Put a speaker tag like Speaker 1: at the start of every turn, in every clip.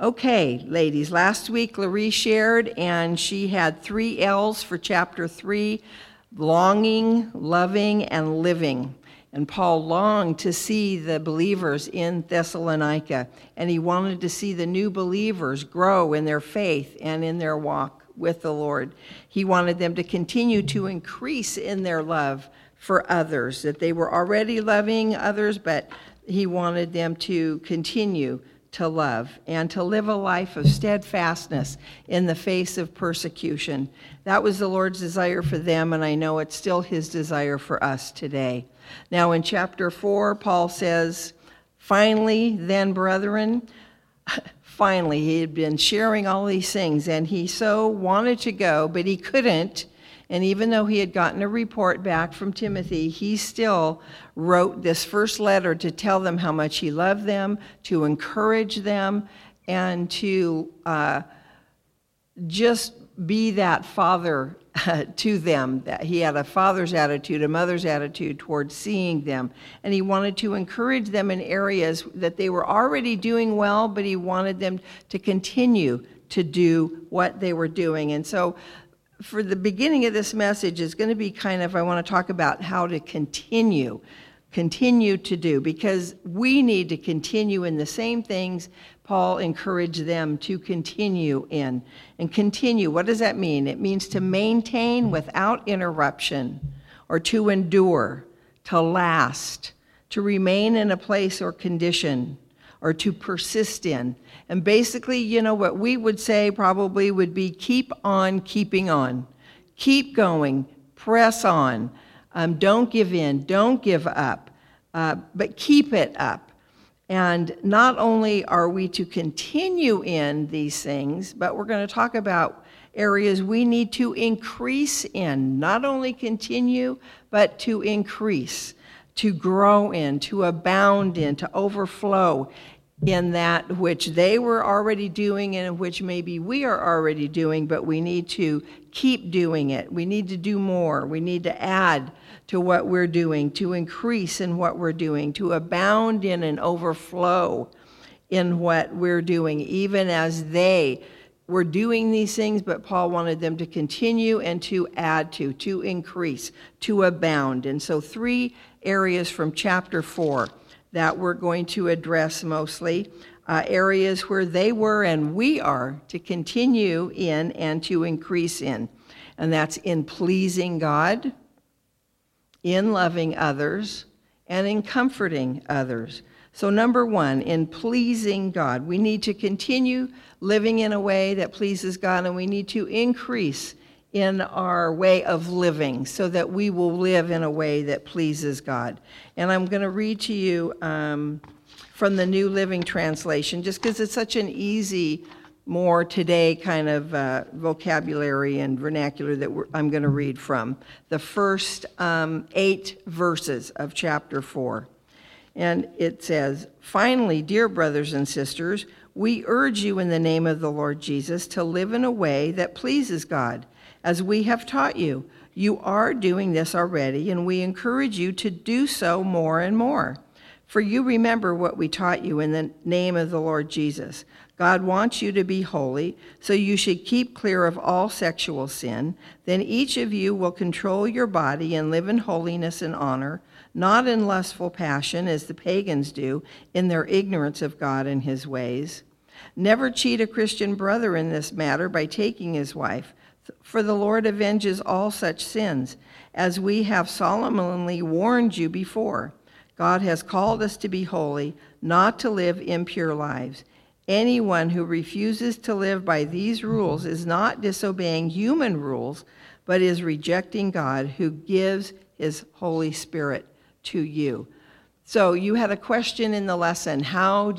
Speaker 1: Okay, ladies, last week Larry shared, and she had three L's for chapter three longing, loving, and living. And Paul longed to see the believers in Thessalonica, and he wanted to see the new believers grow in their faith and in their walk with the Lord. He wanted them to continue to increase in their love for others, that they were already loving others, but he wanted them to continue to love and to live a life of steadfastness in the face of persecution. That was the Lord's desire for them, and I know it's still his desire for us today. Now, in chapter 4, Paul says, Finally, then, brethren, finally, he had been sharing all these things, and he so wanted to go, but he couldn't and even though he had gotten a report back from Timothy, he still wrote this first letter to tell them how much he loved them, to encourage them, and to uh, just be that father to them. That he had a father's attitude, a mother's attitude towards seeing them, and he wanted to encourage them in areas that they were already doing well, but he wanted them to continue to do what they were doing. And so for the beginning of this message is going to be kind of, I want to talk about how to continue, continue to do, because we need to continue in the same things Paul encouraged them to continue in. And continue, what does that mean? It means to maintain without interruption, or to endure, to last, to remain in a place or condition, or to persist in. And basically, you know, what we would say probably would be keep on keeping on. Keep going, press on. Um, don't give in, don't give up, uh, but keep it up. And not only are we to continue in these things, but we're going to talk about areas we need to increase in, not only continue, but to increase, to grow in, to abound in, to overflow in that which they were already doing and which maybe we are already doing, but we need to keep doing it. We need to do more. We need to add to what we're doing, to increase in what we're doing, to abound in and overflow in what we're doing, even as they were doing these things, but Paul wanted them to continue and to add to, to increase, to abound. And so, three areas from chapter 4 that we're going to address mostly. Uh, areas where they were and we are to continue in and to increase in. And that's in pleasing God, in loving others, and in comforting others. So, number one, in pleasing God, we need to continue living in a way that pleases God, and we need to increase in our way of living so that we will live in a way that pleases God. And I'm going to read to you um, from the New Living Translation, just because it's such an easy, more today kind of uh, vocabulary and vernacular that I'm going to read from. The first um, eight verses of chapter 4. And it says, Finally, dear brothers and sisters, we urge you in the name of the Lord Jesus to live in a way that pleases God as we have taught you. You are doing this already, and we encourage you to do so more and more. For you remember what we taught you in the name of the Lord Jesus. God wants you to be holy, so you should keep clear of all sexual sin. Then each of you will control your body and live in holiness and honor, not in lustful passion as the pagans do in their ignorance of God and his ways. Never cheat a Christian brother in this matter by taking his wife for the Lord avenges all such sins, as we have solemnly warned you before. God has called us to be holy, not to live impure lives. Anyone who refuses to live by these rules is not disobeying human rules, but is rejecting God who gives his Holy Spirit to you. So you had a question in the lesson how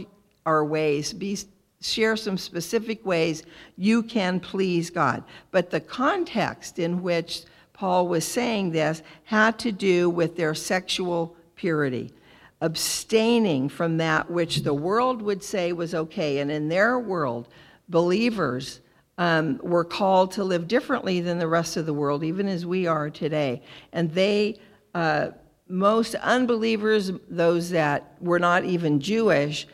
Speaker 1: are ways be share some specific ways you can please God. But the context in which Paul was saying this had to do with their sexual purity, abstaining from that which the world would say was okay. And in their world, believers um, were called to live differently than the rest of the world, even as we are today. And they, uh, most unbelievers, those that were not even Jewish,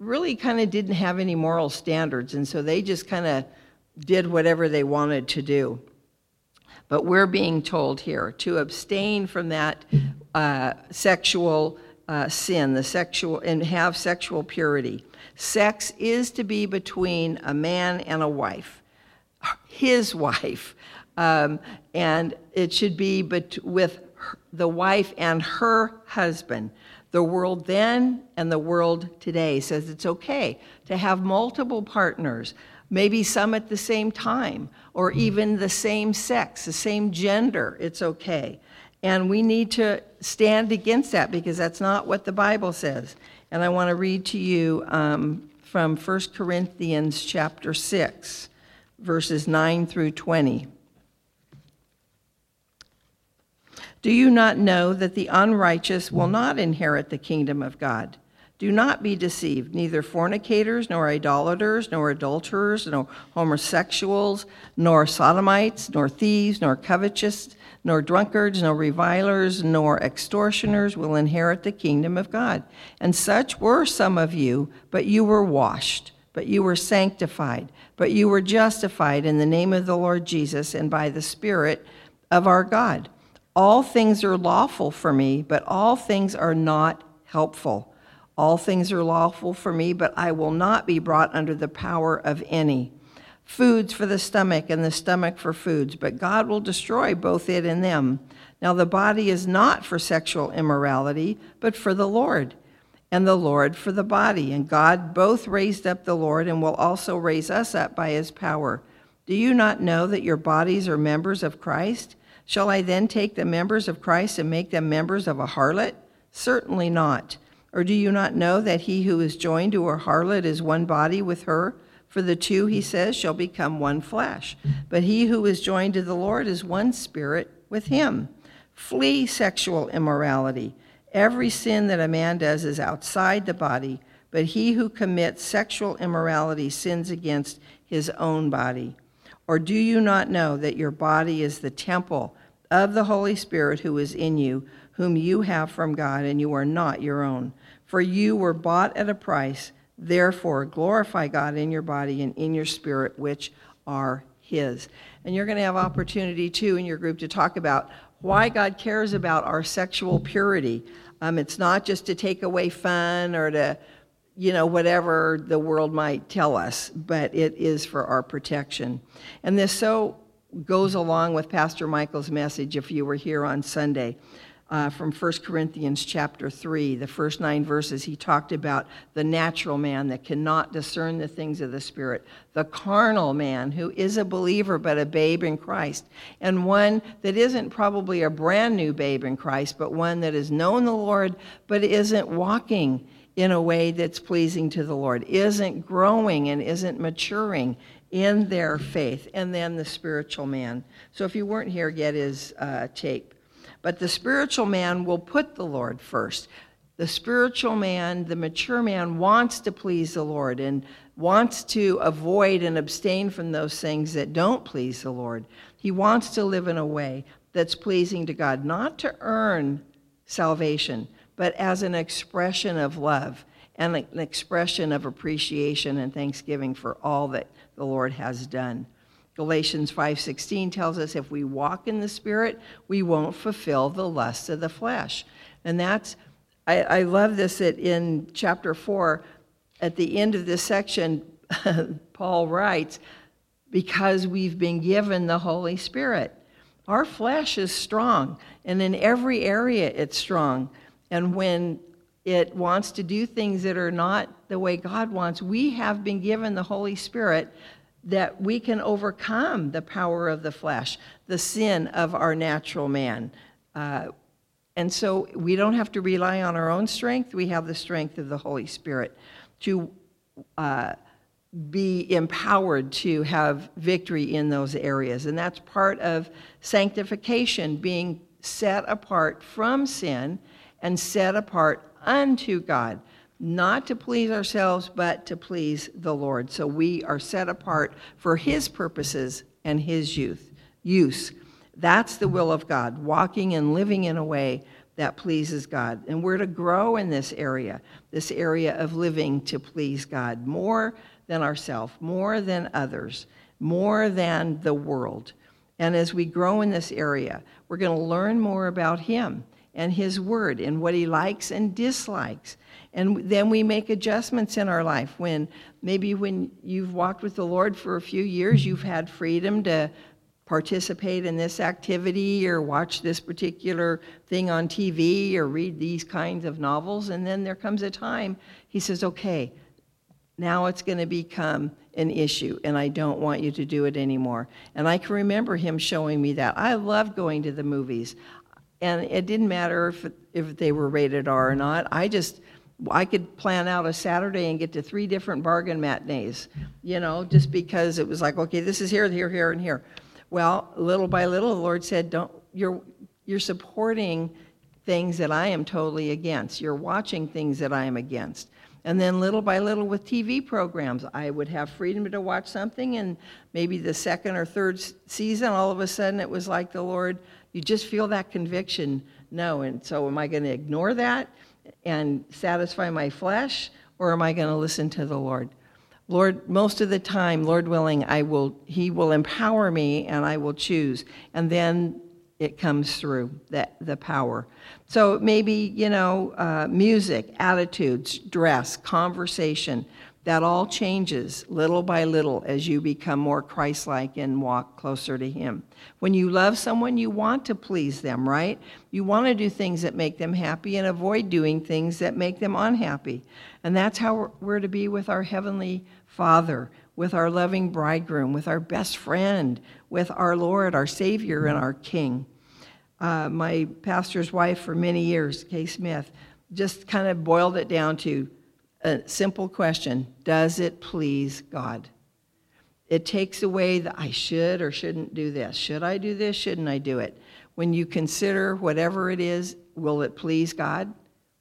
Speaker 1: really kind of didn't have any moral standards, and so they just kind of did whatever they wanted to do. But we're being told here to abstain from that uh, sexual uh, sin, the sexual, and have sexual purity. Sex is to be between a man and a wife, his wife, um, and it should be bet- with her, the wife and her husband. The world then and the world today says it's okay to have multiple partners, maybe some at the same time, or even the same sex, the same gender. It's okay. And we need to stand against that because that's not what the Bible says. And I want to read to you um, from 1 Corinthians chapter 6, verses 9 through 20. Do you not know that the unrighteous will not inherit the kingdom of God? Do not be deceived. Neither fornicators, nor idolaters, nor adulterers, nor homosexuals, nor sodomites, nor thieves, nor covetous nor drunkards, nor revilers, nor extortioners will inherit the kingdom of God. And such were some of you, but you were washed, but you were sanctified, but you were justified in the name of the Lord Jesus and by the Spirit of our God. All things are lawful for me, but all things are not helpful. All things are lawful for me, but I will not be brought under the power of any foods for the stomach and the stomach for foods, but God will destroy both it and them. Now, the body is not for sexual immorality, but for the Lord, and the Lord for the body. And God both raised up the Lord and will also raise us up by his power. Do you not know that your bodies are members of Christ? Shall I then take the members of Christ and make them members of a harlot? Certainly not. Or do you not know that he who is joined to a harlot is one body with her? For the two, he says, shall become one flesh. But he who is joined to the Lord is one spirit with him. Flee sexual immorality. Every sin that a man does is outside the body, but he who commits sexual immorality sins against his own body. Or do you not know that your body is the temple of the Holy Spirit who is in you, whom you have from God, and you are not your own? For you were bought at a price. Therefore, glorify God in your body and in your spirit, which are His. And you're going to have opportunity too in your group to talk about why God cares about our sexual purity. Um, it's not just to take away fun or to, you know, whatever the world might tell us, but it is for our protection. And this so goes along with Pastor Michael's message if you were here on Sunday uh, from 1 Corinthians chapter 3, the first nine verses, he talked about the natural man that cannot discern the things of the Spirit, the carnal man who is a believer but a babe in Christ, and one that isn't probably a brand new babe in Christ, but one that has known the Lord but isn't walking in a way that's pleasing to the Lord, isn't growing and isn't maturing in their faith, and then the spiritual man. So if you weren't here, get his uh, tape. But the spiritual man will put the Lord first. The spiritual man, the mature man, wants to please the Lord and wants to avoid and abstain from those things that don't please the Lord. He wants to live in a way that's pleasing to God, not to earn salvation, but as an expression of love and an expression of appreciation and thanksgiving for all that the Lord has done. Galatians 5:16 tells us if we walk in the spirit, we won't fulfill the lusts of the flesh. And that's I, I love this that in chapter 4, at the end of this section, Paul writes, because we've been given the Holy Spirit. Our flesh is strong, and in every area it's strong. And when it wants to do things that are not the way God wants, we have been given the Holy Spirit that we can overcome the power of the flesh, the sin of our natural man. Uh, and so we don't have to rely on our own strength. We have the strength of the Holy Spirit to uh, be empowered to have victory in those areas. And that's part of sanctification, being set apart from sin and set apart unto God not to please ourselves, but to please the Lord. So we are set apart for His purposes and His youth, use. That's the will of God, walking and living in a way that pleases God. And we're to grow in this area, this area of living to please God more than ourselves, more than others, more than the world. And as we grow in this area, we're going to learn more about Him and His Word and what He likes and dislikes. And then we make adjustments in our life when maybe when you've walked with the Lord for a few years, you've had freedom to participate in this activity or watch this particular thing on TV or read these kinds of novels. And then there comes a time, he says, okay, now it's going to become an issue, and I don't want you to do it anymore. And I can remember him showing me that. I loved going to the movies, and it didn't matter if, if they were rated R or not. I just, I could plan out a Saturday and get to three different bargain matinees, you know, just because it was like, okay, this is here, here, here, and here. Well, little by little, the Lord said, don't, you're, you're supporting things that I am totally against. You're watching things that I am against. And then little by little with TV programs, I would have freedom to watch something, and maybe the second or third season, all of a sudden it was like the Lord, you just feel that conviction. No, and so am I going to ignore that and satisfy my flesh, or am I going to listen to the Lord? Lord, most of the time, Lord willing, I will, He will empower me and I will choose. And then it comes through that the power so maybe you know uh, music attitudes dress conversation that all changes little by little as you become more christ-like and walk closer to him. When you love someone you want to please them right? You want to do things that make them happy and avoid doing things that make them unhappy. And that's how we're to be with our heavenly father with our loving bridegroom with our best friend with our lord our savior and our king. Uh, my pastor's wife for many years, Kay Smith, just kind of boiled it down to a simple question Does it please God? It takes away the I should or shouldn't do this. Should I do this? Shouldn't I do it? When you consider whatever it is, will it please God?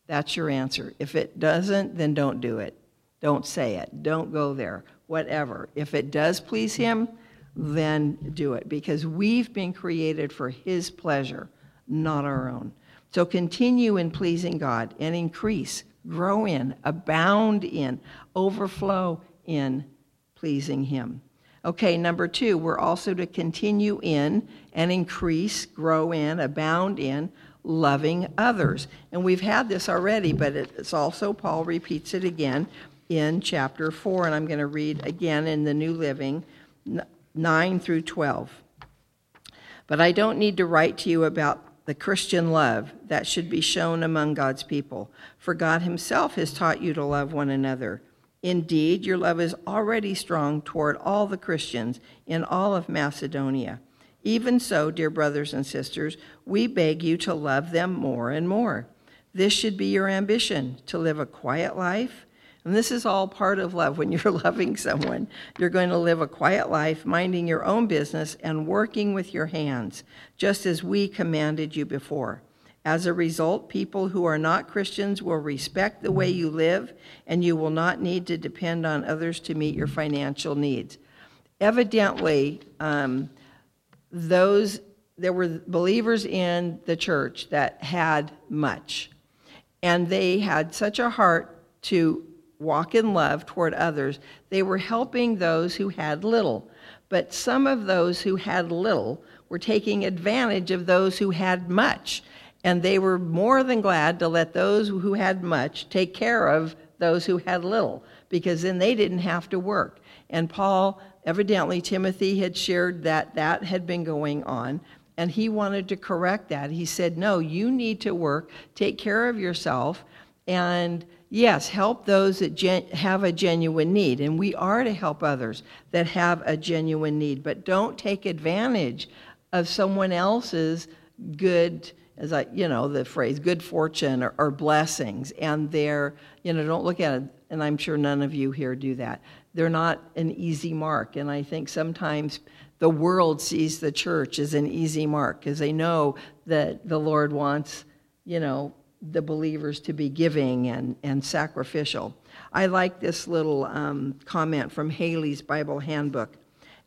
Speaker 1: That's your answer. If it doesn't, then don't do it. Don't say it. Don't go there. Whatever. If it does please Him, then do it because we've been created for His pleasure, not our own. So continue in pleasing God and increase, grow in, abound in, overflow in pleasing Him. Okay, number two, we're also to continue in and increase, grow in, abound in loving others. And we've had this already, but it's also, Paul repeats it again in chapter 4, and I'm going to read again in the New Living 9 through 12. But I don't need to write to you about the Christian love that should be shown among God's people, for God Himself has taught you to love one another. Indeed, your love is already strong toward all the Christians in all of Macedonia. Even so, dear brothers and sisters, we beg you to love them more and more. This should be your ambition to live a quiet life and this is all part of love. When you're loving someone, you're going to live a quiet life, minding your own business and working with your hands, just as we commanded you before. As a result, people who are not Christians will respect the way you live, and you will not need to depend on others to meet your financial needs. Evidently, um, those there were believers in the church that had much, and they had such a heart to walk in love toward others, they were helping those who had little. But some of those who had little were taking advantage of those who had much. And they were more than glad to let those who had much take care of those who had little, because then they didn't have to work. And Paul, evidently, Timothy had shared that that had been going on, and he wanted to correct that. He said, No, you need to work, take care of yourself, and yes, help those that gen- have a genuine need. And we are to help others that have a genuine need. But don't take advantage of someone else's good, as I, you know, the phrase good fortune or, or blessings. And they're, you know, don't look at it, and I'm sure none of you here do that. They're not an easy mark. And I think sometimes the world sees the church as an easy mark because they know that the Lord wants, you know, the believers to be giving and, and sacrificial. I like this little um, comment from Halley's Bible Handbook.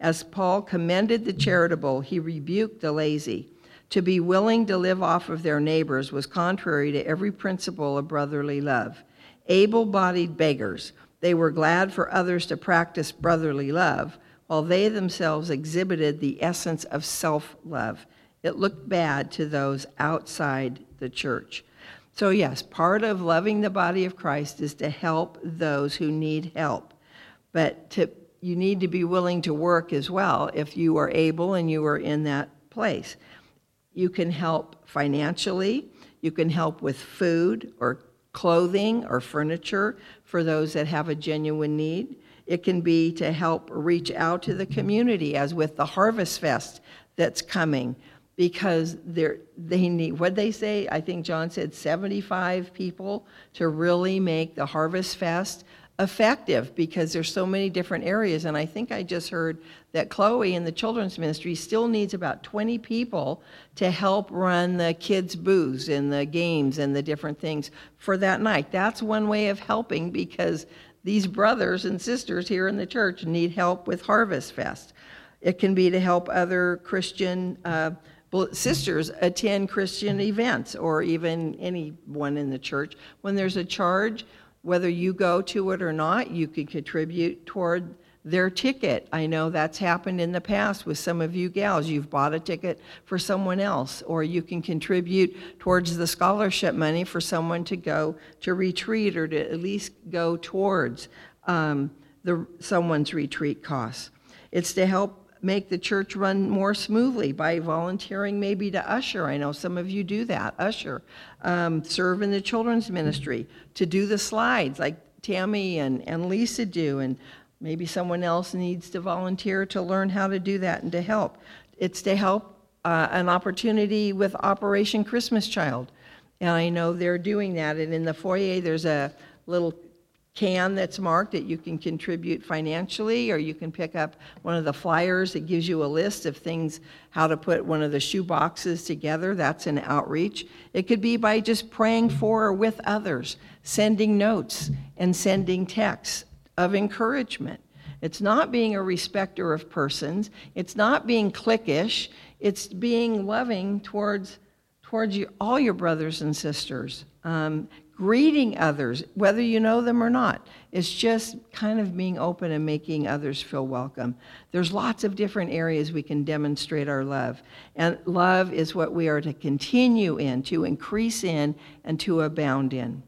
Speaker 1: As Paul commended the charitable, he rebuked the lazy. To be willing to live off of their neighbors was contrary to every principle of brotherly love. Able bodied beggars, they were glad for others to practice brotherly love, while they themselves exhibited the essence of self love. It looked bad to those outside the church. So, yes, part of loving the body of Christ is to help those who need help. But to, you need to be willing to work as well if you are able and you are in that place. You can help financially, you can help with food or clothing or furniture for those that have a genuine need. It can be to help reach out to the community, as with the Harvest Fest that's coming, because they're, they need, what they say, I think John said 75 people to really make the Harvest Fest effective because there's so many different areas. And I think I just heard that Chloe in the children's ministry still needs about 20 people to help run the kids' booths and the games and the different things for that night. That's one way of helping because these brothers and sisters here in the church need help with Harvest Fest. It can be to help other Christian uh, sisters attend Christian events or even anyone in the church. When there's a charge, whether you go to it or not, you can contribute toward their ticket. I know that's happened in the past with some of you gals. You've bought a ticket for someone else, or you can contribute towards the scholarship money for someone to go to retreat or to at least go towards um, the, someone's retreat costs. It's to help make the church run more smoothly by volunteering maybe to usher. I know some of you do that, usher. Um, serve in the children's ministry, to do the slides like Tammy and, and Lisa do, and maybe someone else needs to volunteer to learn how to do that and to help. It's to help uh, an opportunity with Operation Christmas Child. And I know they're doing that. And in the foyer, there's a little can that's marked that you can contribute financially, or you can pick up one of the flyers that gives you a list of things, how to put one of the shoe boxes together. That's an outreach. It could be by just praying for or with others, sending notes and sending texts of encouragement. It's not being a respecter of persons, it's not being cliquish, it's being loving towards, towards you, all your brothers and sisters. Um, greeting others, whether you know them or not. It's just kind of being open and making others feel welcome. There's lots of different areas we can demonstrate our love. And love is what we are to continue in, to increase in, and to abound in.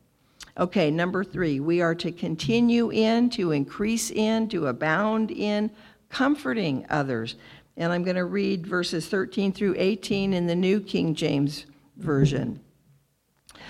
Speaker 1: Okay, number three, we are to continue in, to increase in, to abound in, comforting others. And I'm going to read verses 13 through 18 in the New King James Version.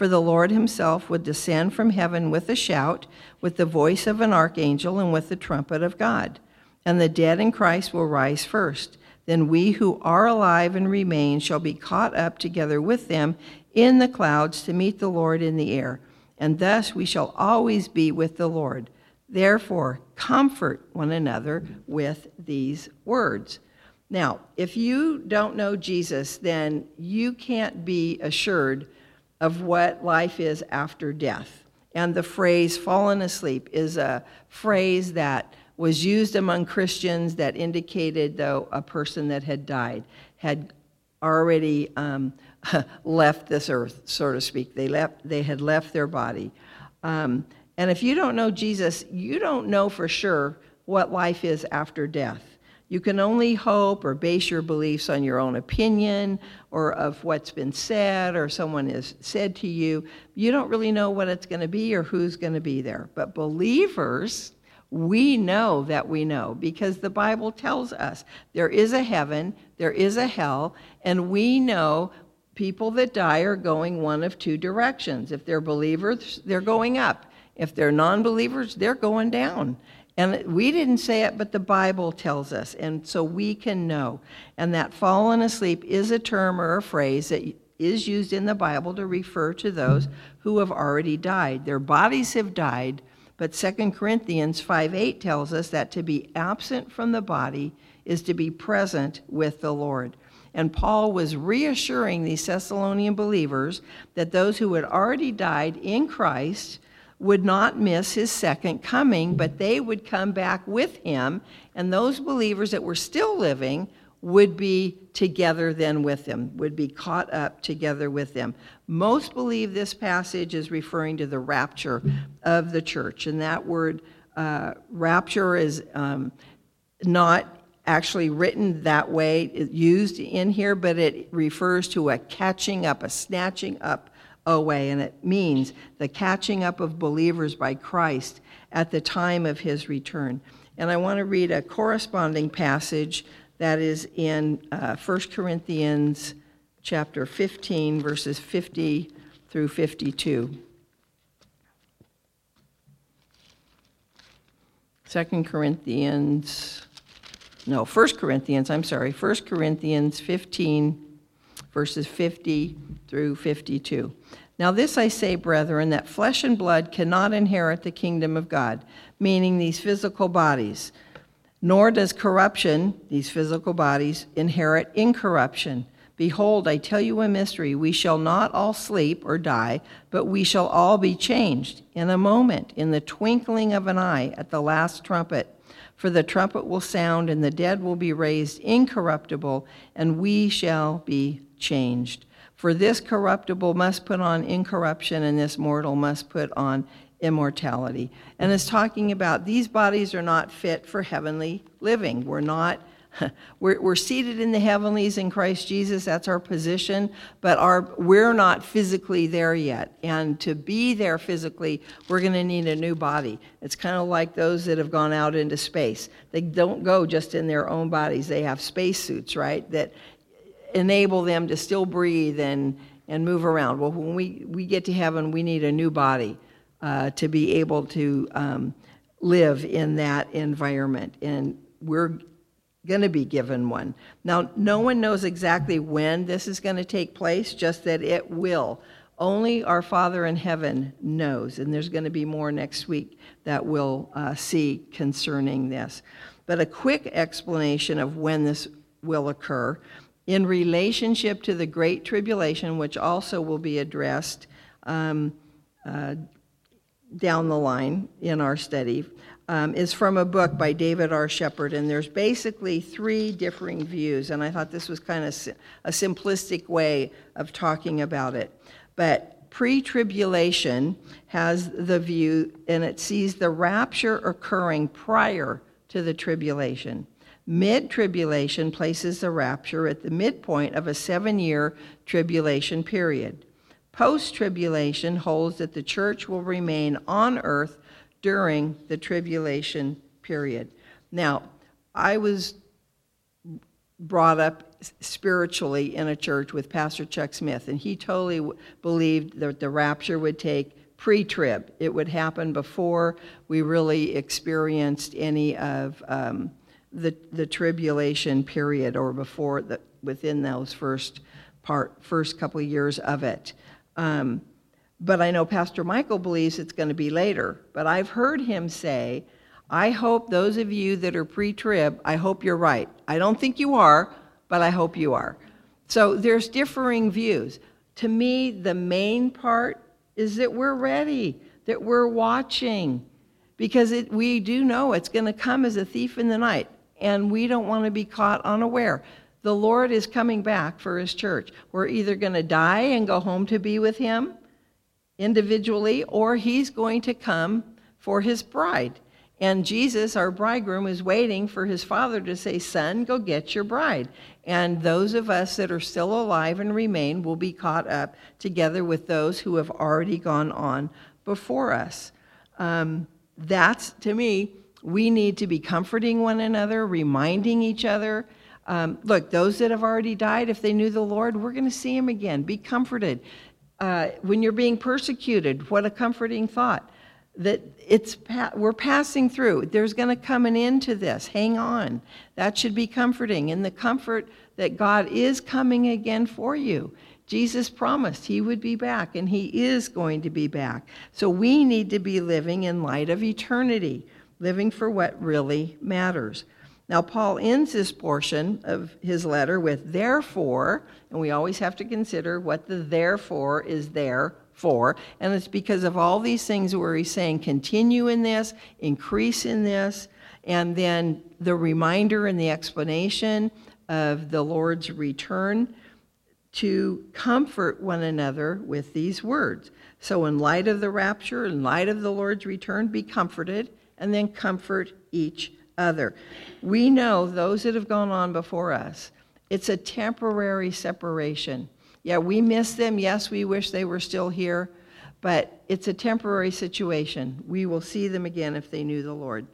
Speaker 1: For the Lord himself would descend from heaven with a shout, with the voice of an archangel, and with the trumpet of God. And the dead in Christ will rise first. Then we who are alive and remain shall be caught up together with them in the clouds to meet the Lord in the air. And thus we shall always be with the Lord. Therefore, comfort one another with these words. Now, if you don't know Jesus, then you can't be assured of what life is after death. And the phrase fallen asleep is a phrase that was used among Christians that indicated, though, a person that had died, had already um, left this earth, so to speak. They, left, they had left their body. Um, and if you don't know Jesus, you don't know for sure what life is after death. You can only hope or base your beliefs on your own opinion or of what's been said or someone has said to you. You don't really know what it's going to be or who's going to be there. But believers, we know that we know because the Bible tells us there is a heaven, there is a hell, and we know people that die are going one of two directions. If they're believers, they're going up. If they're non believers, they're going down. And we didn't say it, but the Bible tells us, and so we can know. And that fallen asleep is a term or a phrase that is used in the Bible to refer to those who have already died. Their bodies have died, but 2 Corinthians 5 8 tells us that to be absent from the body is to be present with the Lord. And Paul was reassuring these Thessalonian believers that those who had already died in Christ would not miss his second coming, but they would come back with him. And those believers that were still living would be together then with him, would be caught up together with them. Most believe this passage is referring to the rapture of the church. And that word uh, rapture is um, not actually written that way, used in here, but it refers to a catching up, a snatching up away, and it means the catching up of believers by Christ at the time of his return. And I want to read a corresponding passage that is in uh, 1 Corinthians chapter 15, verses 50 through 52. 2 Corinthians no, 1 Corinthians, I'm sorry, 1 Corinthians 15, verses 50 through 52. Now, this I say, brethren, that flesh and blood cannot inherit the kingdom of God, meaning these physical bodies, nor does corruption, these physical bodies, inherit incorruption. Behold, I tell you a mystery. We shall not all sleep or die, but we shall all be changed in a moment, in the twinkling of an eye, at the last trumpet. For the trumpet will sound, and the dead will be raised incorruptible, and we shall be changed. For this corruptible must put on incorruption, and this mortal must put on immortality. And it's talking about these bodies are not fit for heavenly living. We're not We're, we're seated in the heavenlies in Christ Jesus. That's our position, but our, we're not physically there yet. And to be there physically, we're going to need a new body. It's kind of like those that have gone out into space. They don't go just in their own bodies, they have spacesuits, right, that enable them to still breathe and, and move around. Well, when we, we get to heaven, we need a new body uh, to be able to um, live in that environment. And we're going to be given one. Now, no one knows exactly when this is going to take place, just that it will. Only our Father in heaven knows, and there's going to be more next week that we'll uh, see concerning this. But a quick explanation of when this will occur in relationship to the Great Tribulation, which also will be addressed um, uh, down the line in our study um, is from a book by David R. Shepard, and there's basically three differing views, and I thought this was kind of a simplistic way of talking about it. But pre tribulation has the view, and it sees the rapture occurring prior to the tribulation. Mid tribulation places the rapture at the midpoint of a seven year tribulation period. Post tribulation holds that the church will remain on earth during the tribulation period. Now, I was brought up spiritually in a church with Pastor Chuck Smith, and he totally believed that the rapture would take pre trib. It would happen before we really experienced any of um, the, the tribulation period or before the, within those first part, first couple of years of it. Um, but I know Pastor Michael believes it's going to be later. But I've heard him say, I hope those of you that are pre trib, I hope you're right. I don't think you are, but I hope you are. So there's differing views. To me, the main part is that we're ready, that we're watching, because it, we do know it's going to come as a thief in the night, and we don't want to be caught unaware. The Lord is coming back for his church. We're either going to die and go home to be with him, individually, or he's going to come for his bride. And Jesus, our bridegroom, is waiting for his father to say, Son, go get your bride. And those of us that are still alive and remain will be caught up together with those who have already gone on before us. Um, that's, to me, we need to be comforting one another, reminding each other. Um, look, those that have already died, if they knew the Lord, we're going to see him again. Be comforted uh, when you're being persecuted, what a comforting thought that it's we're passing through. There's going to come an end to this. Hang on. That should be comforting. And the comfort that God is coming again for you. Jesus promised he would be back, and he is going to be back. So we need to be living in light of eternity, living for what really matters. Now, Paul ends this portion of his letter with therefore, and we always have to consider what the therefore is there for. And it's because of all these things where he's saying continue in this, increase in this, and then the reminder and the explanation of the Lord's return to comfort one another with these words. So, in light of the rapture, in light of the Lord's return, be comforted and then comfort each other. We know those that have gone on before us, it's a temporary separation. Yeah, we miss them. Yes, we wish they were still here, but it's a temporary situation. We will see them again if they knew the Lord.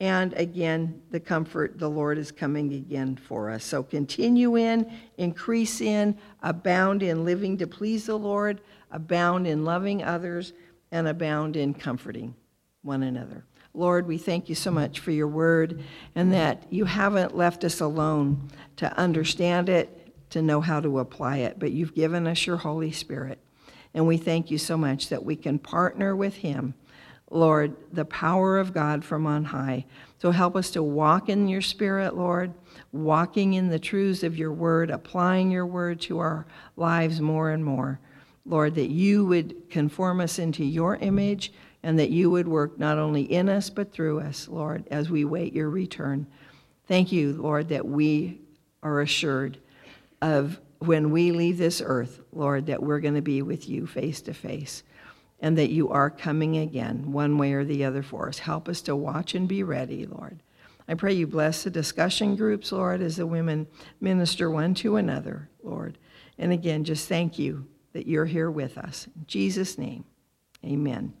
Speaker 1: And again, the comfort, the Lord is coming again for us. So continue in, increase in, abound in living to please the Lord, abound in loving others, and abound in comforting one another. Lord, we thank you so much for your word and that you haven't left us alone to understand it, to know how to apply it, but you've given us your Holy Spirit. And we thank you so much that we can partner with him Lord, the power of God from on high. So help us to walk in your spirit, Lord, walking in the truths of your word, applying your word to our lives more and more. Lord, that you would conform us into your image and that you would work not only in us but through us, Lord, as we wait your return. Thank you, Lord, that we are assured of when we leave this earth, Lord, that we're going to be with you face to face and that you are coming again, one way or the other for us. Help us to watch and be ready, Lord. I pray you bless the discussion groups, Lord, as the women minister one to another, Lord. And again, just thank you that you're here with us. In Jesus' name, amen.